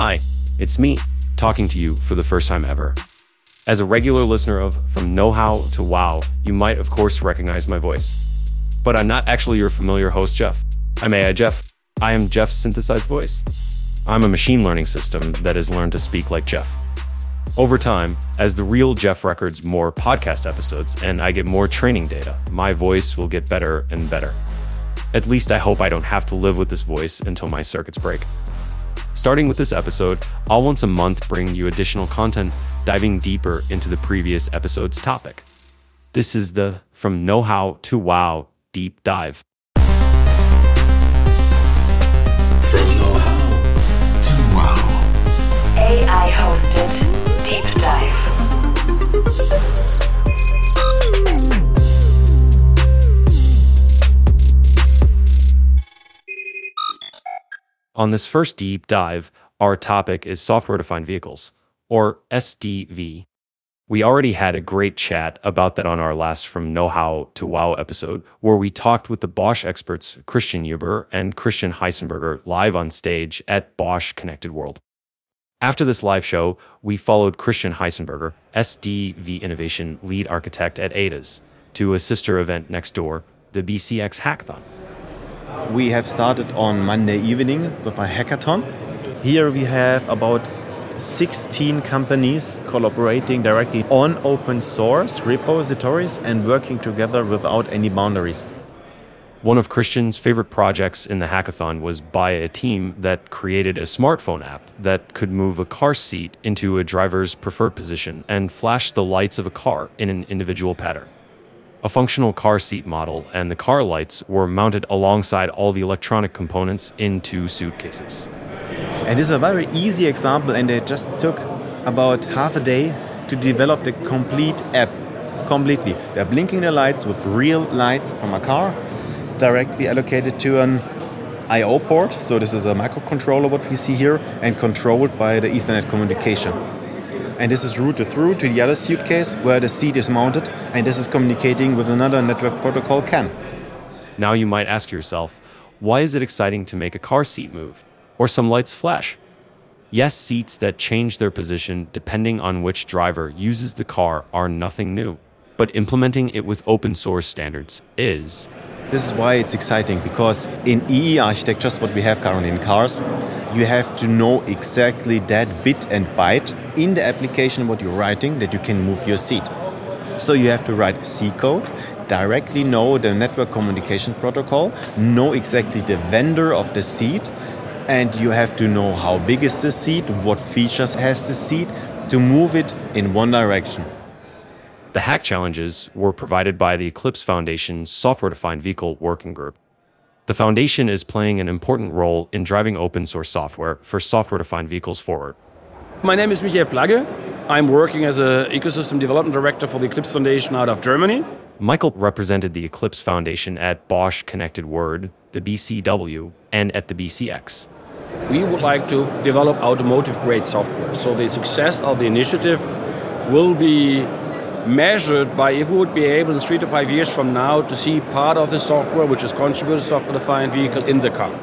Hi, it's me, talking to you for the first time ever. As a regular listener of From Know How to Wow, you might of course recognize my voice. But I'm not actually your familiar host, Jeff. I'm AI Jeff. I am Jeff's synthesized voice. I'm a machine learning system that has learned to speak like Jeff. Over time, as the real Jeff records more podcast episodes and I get more training data, my voice will get better and better. At least I hope I don't have to live with this voice until my circuits break. Starting with this episode, I'll once a month bring you additional content diving deeper into the previous episode's topic. This is the From Know How to Wow deep dive. From know On this first deep dive, our topic is software defined vehicles, or SDV. We already had a great chat about that on our last From Know How to Wow episode, where we talked with the Bosch experts Christian Huber and Christian Heisenberger live on stage at Bosch Connected World. After this live show, we followed Christian Heisenberger, SDV Innovation Lead Architect at ADAS, to a sister event next door, the BCX Hackathon. We have started on Monday evening with a hackathon. Here we have about 16 companies collaborating directly on open source repositories and working together without any boundaries. One of Christian's favorite projects in the hackathon was by a team that created a smartphone app that could move a car seat into a driver's preferred position and flash the lights of a car in an individual pattern. A functional car seat model and the car lights were mounted alongside all the electronic components in two suitcases. And this is a very easy example, and it just took about half a day to develop the complete app. Completely. They're blinking the lights with real lights from a car, directly allocated to an I/O port. So this is a microcontroller what we see here, and controlled by the Ethernet communication. And this is routed through to the other suitcase where the seat is mounted, and this is communicating with another network protocol CAN. Now you might ask yourself, why is it exciting to make a car seat move? Or some lights flash? Yes, seats that change their position depending on which driver uses the car are nothing new. But implementing it with open source standards is. This is why it's exciting because in EE architectures, what we have currently in cars, you have to know exactly that bit and byte in the application what you're writing that you can move your seat. So you have to write C code, directly know the network communication protocol, know exactly the vendor of the seat, and you have to know how big is the seat, what features has the seat to move it in one direction. The hack challenges were provided by the Eclipse Foundation's Software Defined Vehicle Working Group. The foundation is playing an important role in driving open source software for software defined vehicles forward. My name is Michael Plagge. I'm working as an ecosystem development director for the Eclipse Foundation out of Germany. Michael represented the Eclipse Foundation at Bosch Connected World, the BCW, and at the BCX. We would like to develop automotive grade software. So the success of the initiative will be measured by if we would be able in three to five years from now to see part of the software which is contributed to software defined vehicle in the car.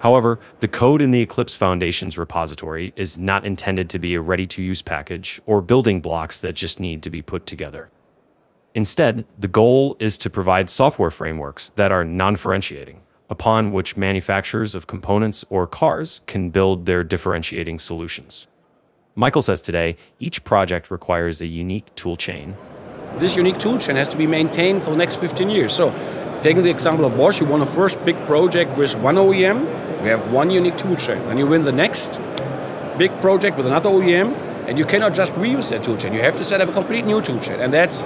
However, the code in the Eclipse Foundation's repository is not intended to be a ready to use package or building blocks that just need to be put together. Instead, the goal is to provide software frameworks that are non differentiating, upon which manufacturers of components or cars can build their differentiating solutions. Michael says today each project requires a unique tool chain. This unique tool chain has to be maintained for the next 15 years. So, taking the example of Bosch, you won a first big project with one OEM, we have one unique tool chain. Then you win the next big project with another OEM, and you cannot just reuse that tool chain. You have to set up a complete new tool chain. And that's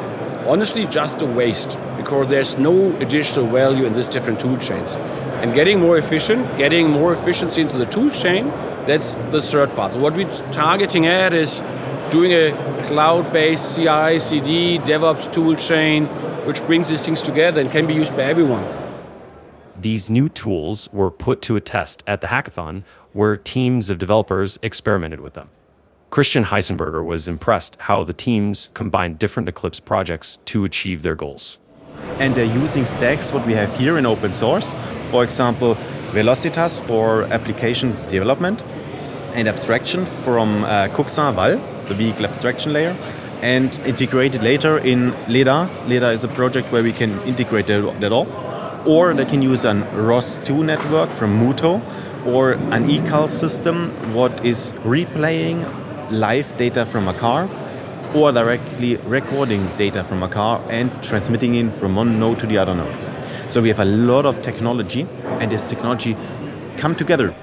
honestly just a waste because there's no additional value in these different tool chains. And getting more efficient, getting more efficiency into the tool chain, that's the third part. What we're targeting at is doing a cloud-based CI, CD, DevOps tool chain, which brings these things together and can be used by everyone. These new tools were put to a test at the hackathon where teams of developers experimented with them. Christian Heisenberger was impressed how the teams combined different Eclipse projects to achieve their goals. And they're using stacks, what we have here in open source. For example, Velocitas for application development. and abstraction from uh, Val, the vehicle abstraction layer, and integrated later in LEDA. LEDA is a project where we can integrate that that all. Or they can use an ROS2 network from Muto or an eCal system, what is replaying live data from a car or directly recording data from a car and transmitting it from one node to the other node. So we have a lot of technology, and this technology come together.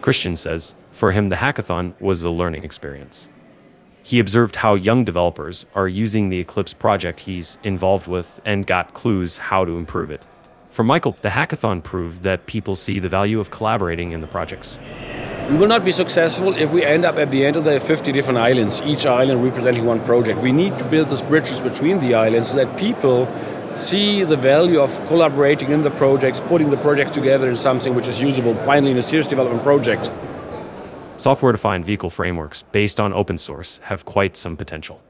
Christian says for him, the hackathon was a learning experience. He observed how young developers are using the Eclipse project he's involved with and got clues how to improve it. For Michael, the hackathon proved that people see the value of collaborating in the projects. We will not be successful if we end up at the end of the 50 different islands, each island representing one project. We need to build those bridges between the islands so that people see the value of collaborating in the projects, putting the projects together in something which is usable finally in a serious development project. Software defined vehicle frameworks based on open source have quite some potential.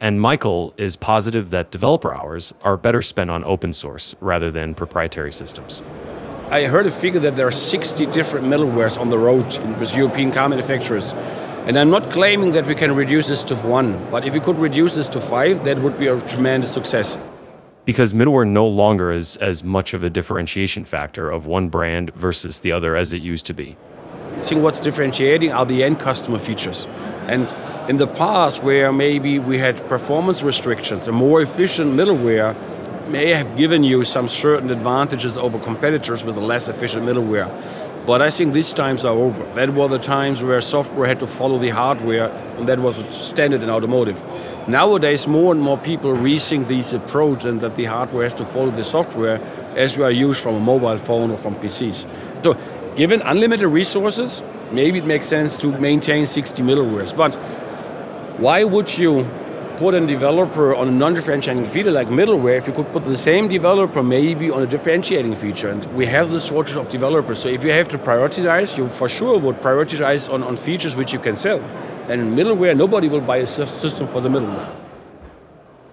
And Michael is positive that developer hours are better spent on open source rather than proprietary systems. I heard a figure that there are 60 different middlewares on the road with European car manufacturers. And I'm not claiming that we can reduce this to one, but if we could reduce this to five, that would be a tremendous success. Because middleware no longer is as much of a differentiation factor of one brand versus the other as it used to be. I think what's differentiating are the end customer features. And in the past, where maybe we had performance restrictions, a more efficient middleware may have given you some certain advantages over competitors with a less efficient middleware. But I think these times are over. That were the times where software had to follow the hardware, and that was a standard in automotive. Nowadays, more and more people rethink this approach and that the hardware has to follow the software as we are used from a mobile phone or from PCs. So, given unlimited resources, maybe it makes sense to maintain 60 middlewares. But why would you put a developer on a non-differentiating feature like middleware if you could put the same developer maybe on a differentiating feature? And we have the shortage of developers. So if you have to prioritize, you for sure would prioritize on, on features which you can sell. And in middleware, nobody will buy a system for the middleware.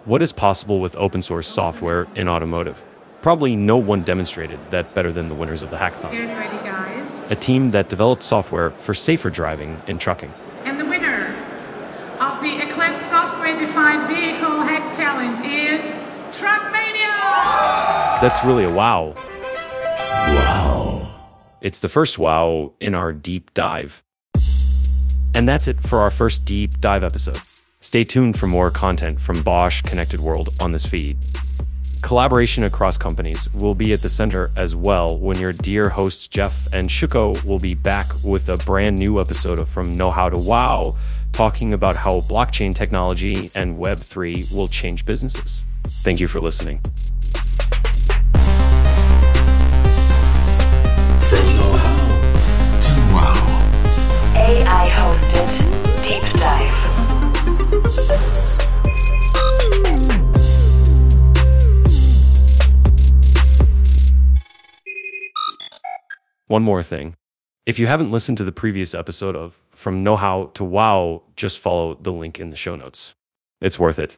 What is possible with open source software in automotive? Probably no one demonstrated that better than the winners of the hackathon. Get ready, guys. A team that developed software for safer driving in trucking. And the winner of the Eclipse Software Defined Vehicle Hack Challenge is Truckmania! That's really a wow. Wow. It's the first wow in our deep dive. And that's it for our first deep dive episode. Stay tuned for more content from Bosch Connected World on this feed. Collaboration across companies will be at the center as well when your dear hosts Jeff and Shuko will be back with a brand new episode of From Know How to Wow, talking about how blockchain technology and Web3 will change businesses. Thank you for listening. From know-how to wow. AI hosted One more thing. If you haven't listened to the previous episode of From Know How to Wow, just follow the link in the show notes. It's worth it.